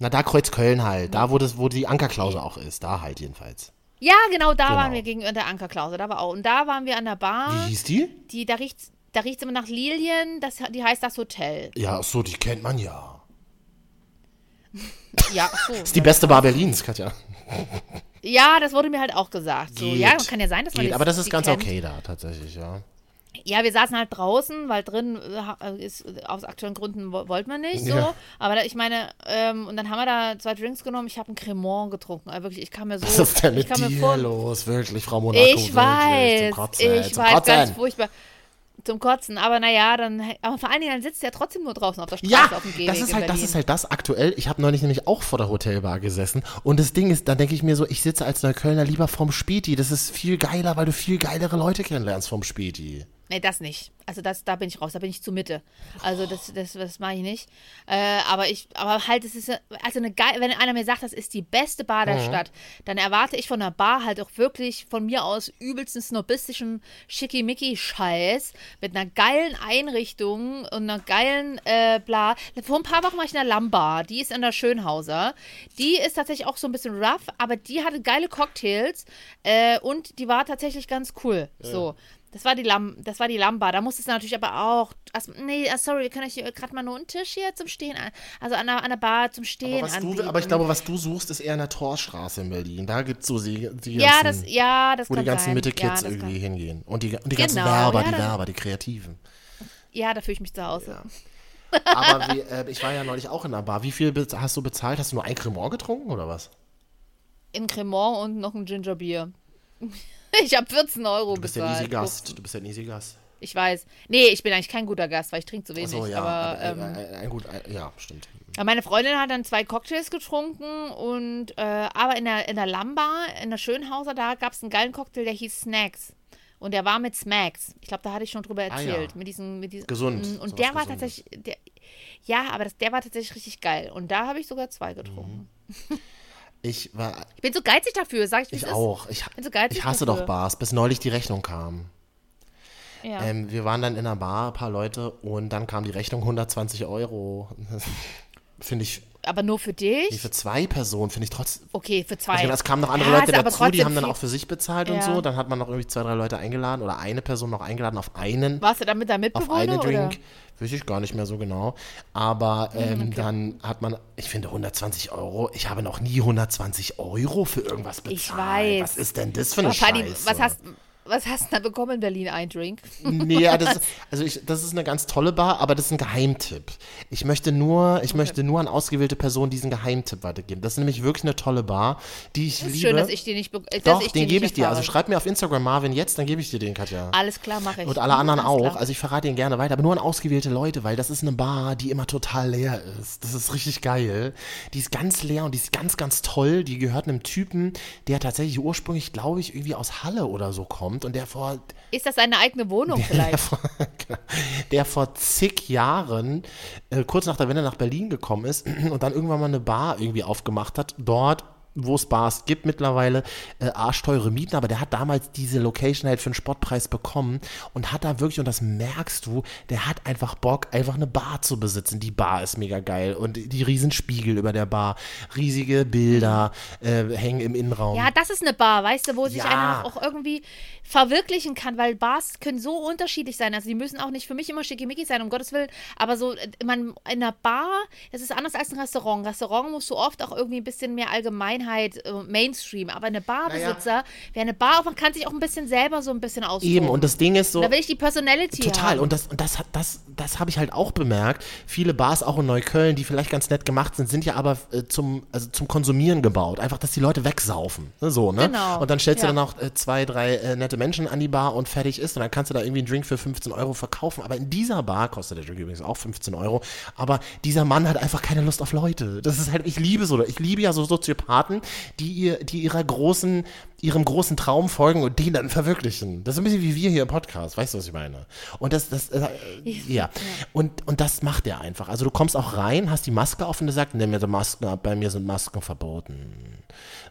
Na, da Kreuzköln halt. Da, wo, das, wo die Ankerklause auch ist. Da halt jedenfalls. Ja, genau, da Genau. waren wir gegenüber der Ankerklause. Da war auch. Und da waren wir an der Bar. Wie hieß die? Die, da riecht da riecht's immer nach Lilien. Das, die heißt das Hotel. Ja, ach so, die kennt man ja. Ja, ach so. Ist die beste Bar Berlins, Katja. Ja, das wurde mir halt auch gesagt. So, ja, kann ja sein, dass man Geht, das- aber das ist ganz kennt. okay da, tatsächlich, ja. Ja, wir saßen halt draußen, weil drin äh, ist aus aktuellen Gründen wo- wollten wir nicht so. Ja. Aber da, ich meine, ähm, und dann haben wir da zwei Drinks genommen. Ich habe einen Cremant getrunken. Also wirklich, ich kam mir so. Was ist denn ich mit kam mir dir vor, los? Wirklich, Frau Monaco. Ich weiß, zum Kotzen, ich weiß, Kotzen. ganz furchtbar. Zum Kotzen, aber naja, dann, aber vor allen Dingen, dann sitzt er trotzdem nur draußen auf der Straße Ja, auf dem Gehweg das ist halt, das ist halt das aktuell. Ich habe neulich nämlich auch vor der Hotelbar gesessen und das Ding ist, da denke ich mir so, ich sitze als Neuköllner lieber vorm Späti. Das ist viel geiler, weil du viel geilere Leute kennenlernst vom Späti. Nee, das nicht. Also das, da bin ich raus, da bin ich zur Mitte. Also das, das, das mache ich nicht. Äh, aber ich, aber halt, es ist ja- also eine geil, wenn einer mir sagt, das ist die beste Bar der Stadt, dann erwarte ich von der Bar halt auch wirklich von mir aus übelsten snobistischen Schickimicki-Scheiß mit einer geilen Einrichtung und einer geilen äh, bla. Vor ein paar Wochen war ich in der Lambar, die ist in der Schönhauser. Die ist tatsächlich auch so ein bisschen rough, aber die hatte geile Cocktails äh, und die war tatsächlich ganz cool. So. Das war die Lam das war die Lambar. Da musstest du natürlich aber auch. Also, nee, ah, sorry, wir können euch gerade mal nur einen Tisch hier zum Stehen an. Also an der, an der Bar zum Stehen Aber, was du, aber ich glaube, was du suchst, ist eher in der Torstraße in Berlin. Da gibt es so die, die Ja, ganzen, das, ja, das wo die ganzen. Mitte-Kids ja, irgendwie kann, hingehen. Und die, und die ganzen Genau, Werber, ja, die Werber, die Kreativen. ja, da fühle ich mich zu Hause. Aber wie, äh, ich war ja neulich auch in der Bar. Wie viel hast du bezahlt? Hast du nur ein Cremant getrunken oder was? In Cremant und noch ein Gingerbier. Ich habe 14 Euro Du bist ja ein bezahlt. easy Gast. Du bist ein easy Gast. Ich weiß. Nee, ich bin eigentlich kein guter Gast, weil ich trinke zu wenig. Achso, ja. aber, aber, ähm, äh, äh, ein gut, ein, ja, stimmt. Ja, meine Freundin hat dann zwei Cocktails getrunken und äh, aber in der, in der Lamba, in der Schönhauser, da gab es einen geilen Cocktail, der hieß Snacks. Und der war mit Smacks. Ich glaube, da hatte ich schon drüber Ah, erzählt. ja. Mit diesen, mit diesen, Gesund, Mm, Und der war tatsächlich. Der, ja, aber das, der war tatsächlich richtig geil. Und da habe ich sogar zwei getrunken. Ich war, Ich bin so geizig dafür, sag ich, ich auch. Ich, bin so geizig ich hasse dafür. doch Bars, bis neulich die Rechnung kam. Ja. Ähm, wir waren dann in einer Bar, ein paar Leute, und dann kam die Rechnung 120 Euro. Finde ich, aber nur für nee, dich? für zwei Personen finde ich trotzdem. Okay, für zwei. Also es kamen noch andere Ja, Leute dazu, die haben dann auch für sich bezahlt und Ja. so. Dann hat man noch irgendwie zwei, drei Leute eingeladen oder eine Person noch eingeladen auf einen. Warst du da mit deinem auf Mitbewohner? einen Drink. Oder? Weiß ich gar nicht mehr so genau. Aber ähm, okay. dann hat man, ich finde 120 Euro, ich habe noch nie 120 Euro für irgendwas bezahlt. Ich weiß. Was ist denn das für eine Scheiße? was hast, was hast du da bekommen in Berlin? Ein Drink? Nee, das, ist- also ich, das ist eine ganz tolle Bar, aber das ist ein Geheimtipp. Ich möchte nur, ich möchte nur an ausgewählte Personen diesen Geheimtipp weitergeben. Das ist nämlich wirklich eine tolle Bar, die ich Das ist liebe. schön, dass ich die nicht be- äh, dass Doch, den gebe ich dir. Also schreib mir auf Instagram Marvin jetzt, dann gebe ich dir den, Katja. Alles klar, mache ich. Und alle anderen auch. klar. Also ich verrate ihn gerne weiter, aber nur an ausgewählte Leute, weil das ist eine Bar, die immer total leer ist. Das ist richtig geil. Die ist ganz leer und die ist ganz, ganz toll. Die gehört einem Typen, der tatsächlich ursprünglich, glaube ich, irgendwie aus Halle oder so kommt und der vor Ist das deine eigene Wohnung der vielleicht? vor, der vor zig Jahren, äh, kurz nach der Wende nach Berlin gekommen ist und dann irgendwann mal eine Bar irgendwie aufgemacht hat, dort wo es Bars gibt mittlerweile, äh, arschteure Mieten, aber der hat damals diese Location halt für einen Spottpreis bekommen und hat da wirklich, und das merkst du, der hat einfach Bock, einfach eine Bar zu besitzen. Die Bar ist mega geil und die riesen Spiegel über der Bar, riesige Bilder äh, hängen im Innenraum. Ja, das ist eine Bar, weißt du, wo sich Ja. einer auch irgendwie verwirklichen kann, weil Bars können so unterschiedlich sein. Also die müssen auch nicht für mich immer schickimicki sein, um Gottes Willen. Aber so, äh, man, in einer Bar, das ist anders als ein Restaurant. Restaurant musst du oft auch irgendwie ein bisschen mehr Allgemeinheit Allgemeinheit äh, Mainstream, aber eine Barbesitzer, wer eine Bar aufmacht, kann sich auch ein bisschen selber so ein bisschen austoben. Eben, und das Ding ist so. Da will ich die Personality Total. haben. Und das, und das, das, das habe ich halt auch bemerkt. Viele Bars auch in Neukölln, die vielleicht ganz nett gemacht sind, sind ja aber äh, zum, also zum Konsumieren gebaut. Einfach, dass die Leute wegsaufen. Ne, So, ne? Genau. Und dann stellst Ja. du dann noch äh, zwei, drei äh, nette Menschen an die Bar und fertig ist. Und dann kannst du da irgendwie einen Drink für 15 Euro verkaufen. Aber in dieser Bar kostet der Drink übrigens auch 15 Euro. Aber dieser Mann hat einfach keine Lust auf Leute. Das ist halt, ich liebe so, ich liebe ja so Soziopathen, die ihr, die ihrer großen, ihrem großen Traum folgen und den dann verwirklichen. Das ist ein bisschen wie wir hier im Podcast. Weißt du, was ich meine? Und das, das, äh, ja. Und, und das macht er einfach. Also du kommst auch rein, hast die Maske auf und er sagt, nimm mir die Masken ab, bei mir sind Masken verboten.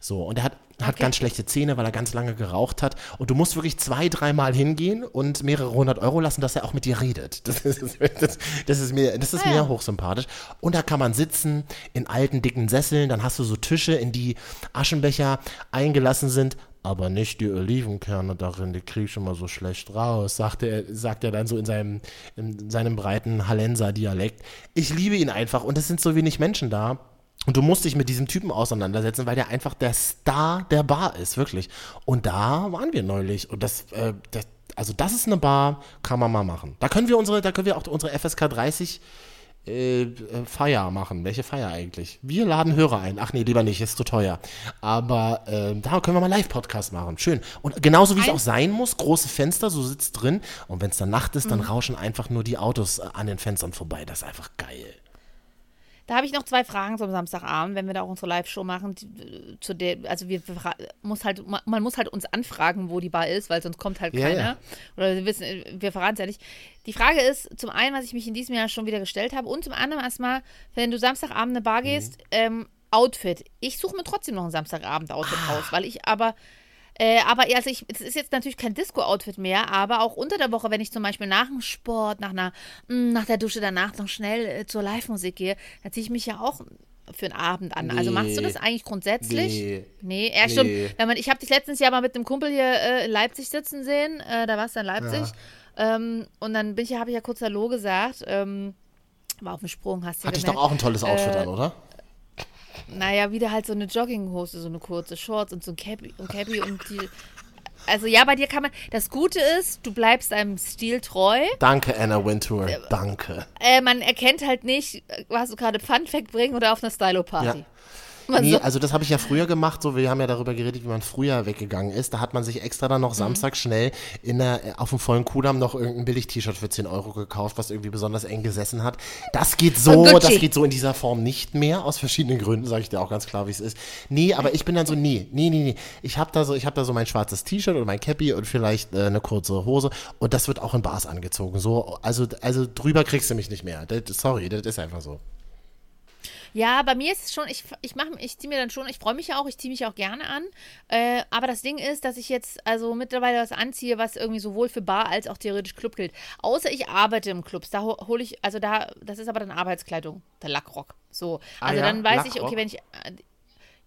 So, und er hat, hat ganz schlechte Zähne, weil er ganz lange geraucht hat. Und du musst wirklich zwei, dreimal hingehen und mehrere hundert Euro lassen, dass er auch mit dir redet. Das ist, das, das ist mir, das ist mir hochsympathisch. Und da kann man sitzen in alten, dicken Sesseln. Dann hast du so Tische, in die Aschenbecher eingelassen sind. Aber nicht die Olivenkerne darin, die krieg ich schon mal so schlecht raus, sagte er, sagt er dann so in seinem, in seinem breiten Hallenser-Dialekt. Ich liebe ihn einfach und es sind so wenig Menschen da. Und du musst dich mit diesem Typen auseinandersetzen, weil der einfach der Star der Bar ist, wirklich. Und da waren wir neulich. Und das, äh, das also das ist eine Bar, kann man mal machen. Da können wir unsere, da können wir auch unsere FSK 30 äh, äh, Feier machen. Welche Feier eigentlich? Wir laden Hörer ein. Ach nee, lieber nicht, ist zu teuer. Aber äh, da können wir mal Live-Podcast machen. Schön. Und genauso wie es auch sein muss, große Fenster, so sitzt drin. Und wenn es dann Nacht ist, dann rauschen einfach nur die Autos äh, an den Fenstern vorbei. Das ist einfach geil. Da habe ich noch zwei Fragen zum Samstagabend, wenn wir da auch unsere Live-Show machen. Die, äh, zu der, also wir muss halt, man, man muss halt uns anfragen, wo die Bar ist, weil sonst kommt halt Ja, keiner. ja. Oder wir wissen, äh, wir verraten es ja nicht. Die Frage ist zum einen, was ich mich in diesem Jahr schon wieder gestellt habe, und zum anderen erstmal, wenn du Samstagabend in eine Bar gehst, Mhm. ähm, Outfit. Ich suche mir trotzdem noch ein Samstagabend-Outfit Ah. raus, weil ich aber äh, aber also ich, es ist jetzt natürlich kein Disco-Outfit mehr, aber auch unter der Woche, wenn ich zum Beispiel nach dem Sport, nach einer, mh, nach der Dusche danach noch schnell äh, zur Live-Musik gehe, dann ziehe ich mich ja auch für einen Abend an. Also machst du das eigentlich grundsätzlich? Nee. Nee, ja, stimmt. Nee. Wenn man, ich habe dich letztens ja mal mit einem Kumpel hier äh, in Leipzig sitzen sehen. Äh, da warst du in Leipzig. Ähm, und dann bin ich, habe ich ja kurz Hallo gesagt. Ähm, war auf dem Sprung, hast du ja Hatte ich gemerkt. doch auch ein tolles Outfit Äh, an, oder? Naja, wieder halt so eine Jogginghose, so eine kurze Shorts und so ein Cappy und, Cappy und die. Also ja, bei dir kann man. Das Gute ist, du bleibst deinem Stil treu. Danke, Anna Wintour. Danke. Äh, man erkennt halt nicht, äh, was du gerade Fun Fact bringen oder auf einer Stylo-Party. Ja. Man Nee, so- also das habe ich ja früher gemacht, so wir haben ja darüber geredet, wie man früher weggegangen ist. Da hat man sich extra dann noch Samstag schnell in der, auf dem vollen Kudamm noch irgendein Billig-T-Shirt für 10 Euro gekauft, was irgendwie besonders eng gesessen hat. Das geht so, das geht so in dieser Form nicht mehr, aus verschiedenen Gründen, sage ich dir auch ganz klar, wie es ist. Nee, aber ich bin dann so, nee, nee, nee, nee. Ich habe da so, ich habe da so mein schwarzes T-Shirt und mein Cappy und vielleicht äh, eine kurze Hose und das wird auch in Bars angezogen. So, also, also drüber kriegst du mich nicht mehr. Das, sorry, das ist einfach so. Ja, bei mir ist es schon, ich, ich mache, ich ziehe mir dann schon, ich freue mich ja auch, ich ziehe mich auch gerne an. Äh, aber das Ding ist, dass ich jetzt also mittlerweile was anziehe, was irgendwie sowohl für Bar als auch theoretisch Club gilt. Außer ich arbeite im Clubs, da ho- hole ich, also da, das ist aber dann Arbeitskleidung, der Lackrock. So. Ah Also ja, dann weiß ich, Lackrock? okay, wenn ich.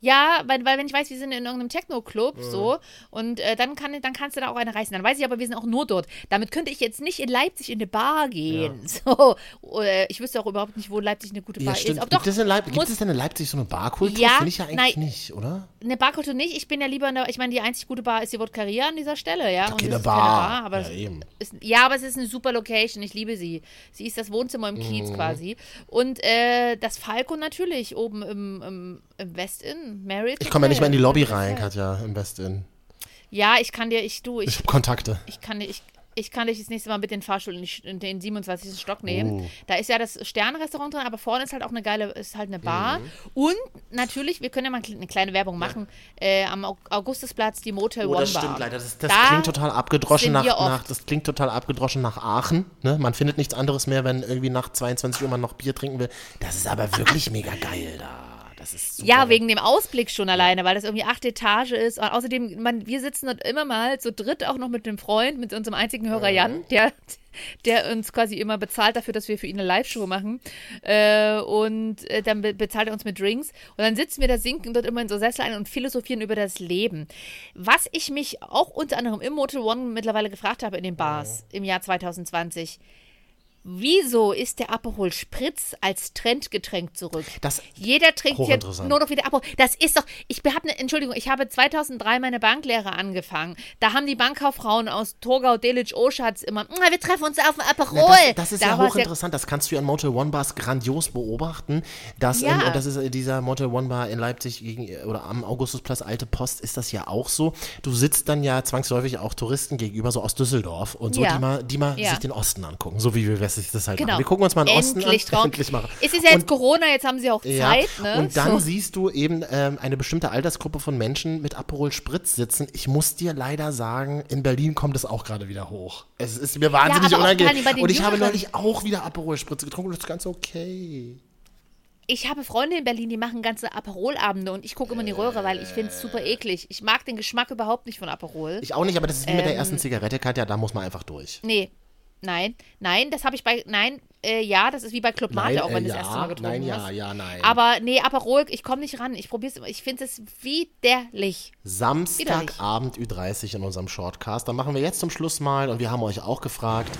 Äh, Ja, weil, weil wenn ich weiß, wir sind in irgendeinem Techno-Club so und äh, dann, kann, dann kannst du da auch eine reißen. Dann weiß ich aber, wir sind auch nur dort. Damit könnte ich jetzt nicht in Leipzig in eine Bar gehen. So. Oder ich wüsste auch überhaupt nicht, wo Leipzig eine gute Bar Ja, ist. Ob Gibt, doch, es in Leip gibt muss- es denn in Leipzig so eine Barkultur? Ja, Finde ich ja eigentlich nein. nicht, oder? Eine Barkultur nicht. Ich bin ja lieber, in der, ich meine, die einzig gute Bar ist die Vodkaria an dieser Stelle, ja. Okay, Und eine es Bar. Bar aber Ja, es eben. Ist, ja, aber es ist eine super Location. Ich liebe sie. Sie ist das Wohnzimmer im Kiez Mhm. quasi. Und äh, das Falco natürlich oben im, im, im West-Inn. Marriott. Ich komme ja nicht mehr in die Lobby rein, Katja, im West-Inn. Ja, ich kann dir, ich, du, Ich ich, habe Kontakte. ich kann dir, ich, ich kann dich das nächste Mal mit den Fahrstuhl in, den 27. Stock nehmen. Oh. Da ist ja das Sternrestaurant drin, aber vorne ist halt auch eine geile, ist halt eine Bar. Mhm. Und natürlich, wir können ja mal eine kleine Werbung machen, äh, am Au- Augustusplatz die Motel One Bar. Das, das Da klingt total abgedroschen nach, nach, das klingt total abgedroschen nach Aachen. Ne? Man findet nichts anderes mehr, wenn irgendwie nach 22 Uhr man noch Bier trinken will. Das ist aber wirklich mega geil da. Das ist super. Ja, wegen dem Ausblick schon alleine, weil das irgendwie acht Etage ist. Und außerdem, man, wir sitzen dort immer mal zu dritt auch noch mit dem Freund, mit unserem einzigen Hörer Jan, der, der uns quasi immer bezahlt dafür, dass wir für ihn eine Live-Show machen. Äh, und äh, dann be bezahlt er uns mit Drinks. Und dann sitzen wir da, sinken dort immer in so Sessel ein und philosophieren über das Leben. Was ich mich auch unter anderem im Motel One mittlerweile gefragt habe in den Bars im Jahr 2020. Wieso ist der Aperol Spritz als Trendgetränk zurück? Das- Jeder trinkt jetzt nur noch wieder Aperol. Das ist doch, ich habe eine, Entschuldigung, ich habe 2003 meine Banklehre angefangen. Da haben die Bankkauffrauen aus Torgau, Delitzsch, Oschatz immer, "Na, wir treffen uns auf dem Aperol. Na, das, das ist Da ja hochinteressant. Das kannst du an Motel One Bars grandios beobachten. Dass, Ja. ähm, und das ist äh, dieser Motel One Bar in Leipzig gegen, oder am Augustusplatz Alte Post ist das ja auch so. Du sitzt dann ja zwangsläufig auch Touristen gegenüber, so aus Düsseldorf und so, Ja. die mal, die mal Ja. sich den Osten angucken, so wie wir sich das halt Genau. Wir gucken uns mal den Osten an. Traum. Endlich mal. Es ist ja jetzt Und- Corona, jetzt haben sie auch ja, Zeit, ne? Und dann So. siehst du eben ähm, eine bestimmte Altersgruppe von Menschen mit Aperol Spritz sitzen. Ich muss dir leider sagen, in Berlin kommt es auch gerade wieder hoch. Es ist mir wahnsinnig auch unangenehm. Und ich habe Jüngeren. neulich auch wieder Aperol Spritz getrunken und das ist ganz okay. Ich habe Freunde in Berlin, die machen ganze Aperolabende und ich gucke immer in die Röhre, weil ich finde es super eklig. Ich mag den Geschmack überhaupt nicht von Aperol. Ich auch nicht, aber das ist wie mit der Ähm, ersten Zigarette, Katja, da muss man einfach durch. Nee, nein, nein, das habe ich bei, nein, äh, ja, das ist wie bei Club Mate, Nein, auch wenn äh, du das erste Mal getrunken nein, ja, hast. ja, nein. Aber nee, Aperol, ich komme nicht ran. Ich probiere es immer. Ich finde es widerlich. Samstagabend Ü30 in unserem Shortcast. Da machen wir jetzt zum Schluss mal und wir haben euch auch gefragt.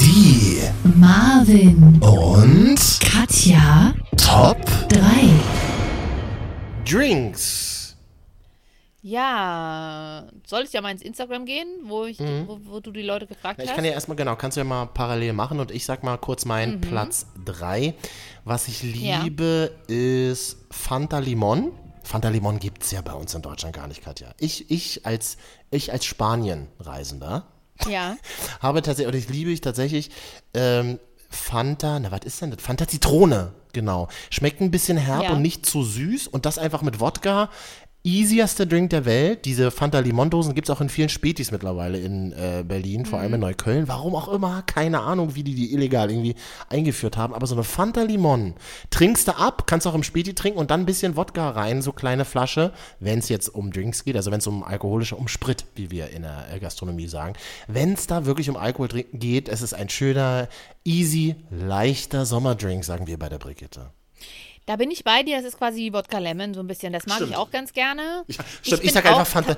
Die Marvin, und Katja, Top 3. Drinks. Ja, soll ich ja mal ins Instagram gehen, wo, ich, wo, wo du die Leute gefragt Mhm. Ja, ich hast? kann ja erstmal, genau, kannst du ja mal parallel machen und ich sag mal kurz meinen Mhm. Platz 3. Was ich liebe, ist Fanta Limon. Fanta Limon gibt es ja bei uns in Deutschland gar nicht, Katja. Ich, ich als, ich als Spanien-Reisender ja. habe tatsächlich, oder ich liebe ich tatsächlich ähm, Fanta, na was ist denn das? Fanta Zitrone, genau. Schmeckt ein bisschen herb Ja. und nicht zu süß und das einfach mit Wodka. Easiester Drink der Welt. Diese Fanta Limon-Dosen gibt es auch in vielen Spätis mittlerweile in äh, Berlin, vor Mhm. allem in Neukölln. Warum auch immer, keine Ahnung, wie die die illegal irgendwie eingeführt haben. Aber so eine Fanta Limon trinkst du ab, kannst auch im Späti trinken und dann ein bisschen Wodka rein, so kleine Flasche, wenn es jetzt um Drinks geht, also wenn es um alkoholische, um Sprit, wie wir in der äh, Gastronomie sagen. Wenn es da wirklich um Alkohol trinken geht, es ist ein schöner, easy, leichter Sommerdrink, sagen wir bei der Brigitte. Da bin ich bei dir, das ist quasi Wodka Lemon, so ein bisschen. Das mag Stimmt. ich auch ganz gerne. Ich, stimmt, ich, bin sag einfach Fanta,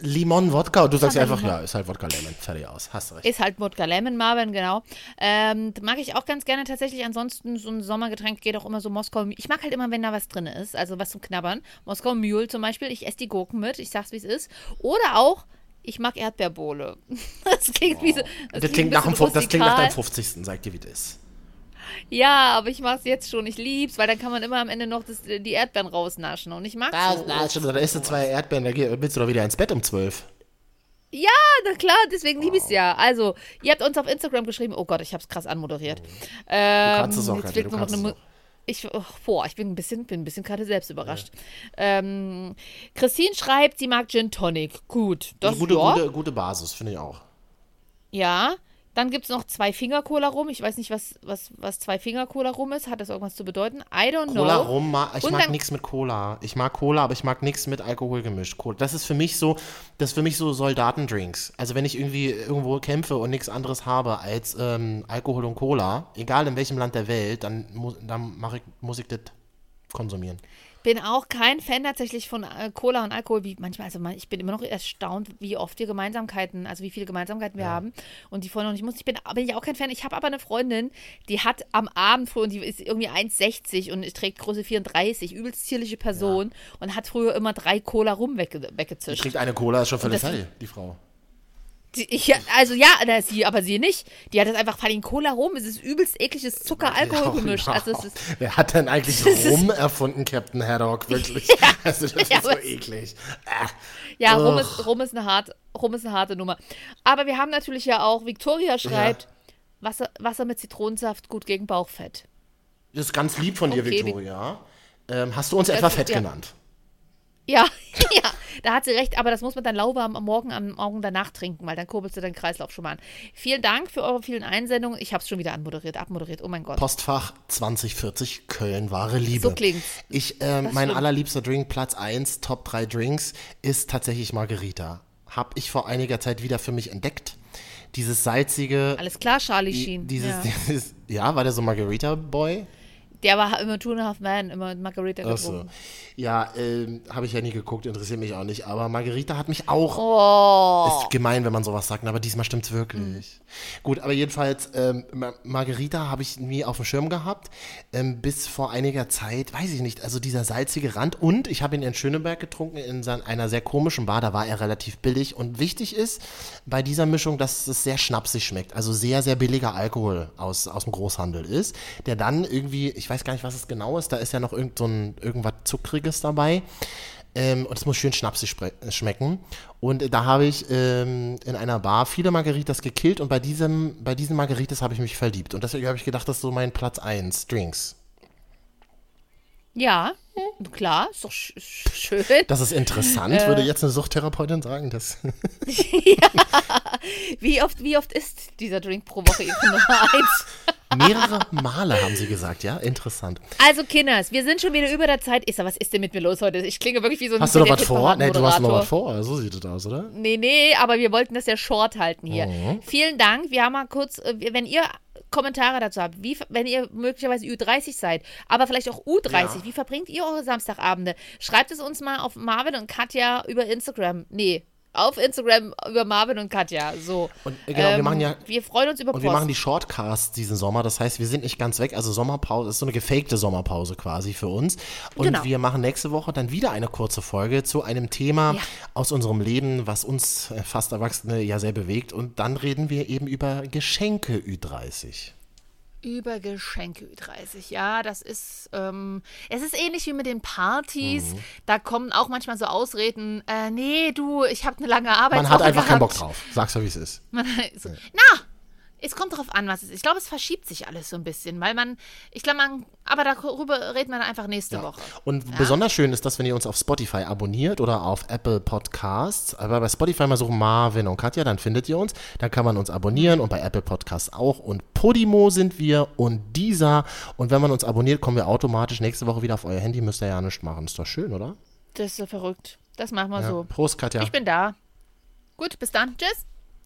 Limon, Wodka und du sagst einfach, Limon. ja, ist halt Wodka Lemon, fertig aus, hast du recht. Ist halt Wodka Lemon, Marvin, genau. Ähm, mag ich auch ganz gerne tatsächlich. Ansonsten, so ein Sommergetränk geht auch immer so Moskau. Ich mag halt immer, wenn da was drin ist, also was zum Knabbern. Moskau Mule zum Beispiel. Ich esse die Gurken mit, ich sag's, wie es ist. Oder auch, ich mag Erdbeerbohle. Das klingt wie so. Das klingt, nach, dem, das klingt nach deinem 50. Sag dir, wie das ist. Ja, aber ich mag's jetzt schon. Ich lieb's, weil dann kann man immer am Ende noch das, die Erdbeeren rausnaschen. Und ich mag's so. Na, stimmt, da isst du zwei Erdbeeren, da willst du doch wieder ins Bett um 12. Ja, na klar, deswegen liebe ich es ja. Also, ihr habt uns auf Instagram geschrieben. Oh Gott, ich hab's krass anmoderiert. Ähm, Du kannst es auch, jetzt Katja, du noch eine ich, oh, boah, ich bin ein bisschen, bin ein bisschen gerade selbst überrascht. Ähm, Christine schreibt, sie mag Gin Tonic. Gut, das Also gute, ja. gute, gute Basis, finde ich auch. ja. Dann gibt es noch zwei Finger Cola rum. Ich weiß nicht, was, was, was zwei Finger Cola rum ist. Hat das irgendwas zu bedeuten? I don't Cola know. rum, ma ich Und mag nichts mit Cola. Ich mag Cola, aber ich mag nichts mit Alkohol gemischt. Cola. Das ist für mich so, das ist für mich so Soldatendrinks. Also wenn ich irgendwie irgendwo kämpfe und nichts anderes habe als ähm, Alkohol und Cola, egal in welchem Land der Welt, dann, mu dann ich, muss ich das konsumieren. Bin auch kein Fan tatsächlich von äh, Cola und Alkohol, wie manchmal, also ich bin immer noch erstaunt, wie oft wir Gemeinsamkeiten, also wie viele Gemeinsamkeiten wir haben und die vorher noch nicht muss. Ich bin, bin ich auch kein Fan. Ich habe aber eine Freundin, die hat am Abend früher, und die ist irgendwie 1,60 und trägt Größe 34, übelst zierliche Person und hat früher immer drei Cola rum wegge Die weggezischt. trinkt eine Cola, ist schon völlig fertig, die Frau. Die, ich, also ja, na, sie, aber sie nicht. Die hat das einfach allem Cola rum. Es ist übelst ekliges Zucker-Alkohol-Gemisch. Also Wer hat denn eigentlich Rum erfunden, Captain Haddock? Wirklich? also das Ja, ist so eklig. Äh. Ja, Rum ist, Rum, ist eine hart, Rum ist eine harte Nummer. Aber wir haben natürlich ja auch, Victoria schreibt, Wasser, Wasser mit Zitronensaft gut gegen Bauchfett. Das ist ganz lieb von dir, Okay, Victoria. Ähm, hast du uns etwa fett ja. genannt? Ja, ja, da hat sie recht, aber das muss man dann lauwarm am Morgen am Morgen danach trinken, weil dann kurbelst du deinen Kreislauf schon mal an. Vielen Dank für eure vielen Einsendungen. Ich habe es schon wieder anmoderiert, abmoderiert. Oh mein Gott. Postfach 2040 Köln, wahre Liebe. So klingt's. Ich, Das mein stimmt. allerliebster Drink, Platz 1, Top 3 Drinks, ist tatsächlich Margarita. Hab ich vor einiger Zeit wieder für mich entdeckt. Dieses salzige. Alles klar, Charlie Sheen. Dieses, ja. dieses, ja, war der so Margarita-Boy? Der war immer Two and a Half Man, immer Margarita Ach so. getrunken. Ja, ähm, habe ich ja nie geguckt, interessiert mich auch nicht. Aber Margarita hat mich auch. Oh. Ist gemein, wenn man sowas sagt, aber diesmal stimmt's wirklich. Gut, aber jedenfalls, ähm, Ma- Margarita habe ich nie auf dem Schirm gehabt. Ähm, bis vor einiger Zeit, weiß ich nicht, also dieser salzige Rand. Und ich habe ihn in Schöneberg getrunken, in einer sehr komischen Bar. Da war er relativ billig. Und wichtig ist bei dieser Mischung, dass es sehr schnapsig schmeckt. Also sehr, sehr billiger Alkohol aus, aus dem Großhandel ist. Der dann irgendwie, ich weiß gar nicht, was es genau ist, da ist ja noch irgend so ein, irgendwas Zuckriges dabei. Ähm, und es muss schön schnapsig äh, schmecken. Und da habe ich ähm, in einer Bar viele Margaritas gekillt und bei diesem, bei diesen Margaritas habe ich mich verliebt. Und deswegen habe ich gedacht, das ist so mein Platz 1, Drinks. Ja, klar, ist doch sch sch- schön. Das ist interessant, würde jetzt eine Suchttherapeutin sagen. Das Wie oft, wie oft ist dieser Drink pro Woche Ihre Nummer eins? mehrere Male haben sie gesagt, ja? Interessant. Also, Kinders, wir sind schon wieder über der Zeit. Isa, was ist denn mit mir los heute? Ich klinge wirklich wie so ein Hast du noch was vor? Nee, du hast noch was vor. So sieht es aus, oder? Nee, nee, aber wir wollten das ja short halten hier. Mhm. Vielen Dank. Wir haben mal kurz, äh, wenn ihr Kommentare dazu habt, wie, wenn ihr möglicherweise Ü30 seid, aber vielleicht auch U30, wie verbringt ihr eure Samstagabende? Schreibt es uns mal auf Marvin und Katja über Instagram. Nee, auf Instagram über Marvin und Katja. So. Und, genau, wir machen ja- Wir freuen uns über Und wir Post. machen die Shortcasts diesen Sommer. Das heißt, wir sind nicht ganz weg. Also Sommerpause ist so eine gefakte Sommerpause quasi für uns. Und Genau. wir machen nächste Woche dann wieder eine kurze Folge zu einem Thema Ja. aus unserem Leben, was uns äh, fast Erwachsene ja sehr bewegt. Und dann reden wir eben über Geschenke Ü30. Über Geschenke Ü30, ja, das ist, ähm, es ist ähnlich wie mit den Partys. Mhm. Da kommen auch manchmal so Ausreden, äh, nee, du, ich habe eine lange Arbeit. Man hat einfach keinen Bock drauf. Sag's ja, wie es ist. So, na, es kommt darauf an, was es ist. Ich glaube, es verschiebt sich alles so ein bisschen, weil man, ich glaube, man, aber darüber reden wir einfach nächste Woche. Und besonders schön ist das, wenn ihr uns auf Spotify abonniert oder auf Apple Podcasts. Aber bei Spotify mal suchen Marvin und Katja, dann findet ihr uns. Dann kann man uns abonnieren und bei Apple Podcasts auch. Und Podimo sind wir und dieser. Und wenn man uns abonniert, kommen wir automatisch nächste Woche wieder auf euer Handy. Müsst ihr ja nicht machen. Ist doch schön, oder? Das ist so verrückt. Das machen wir Ja. so. Prost, Katja. Ich bin da. Gut, bis dann. Tschüss.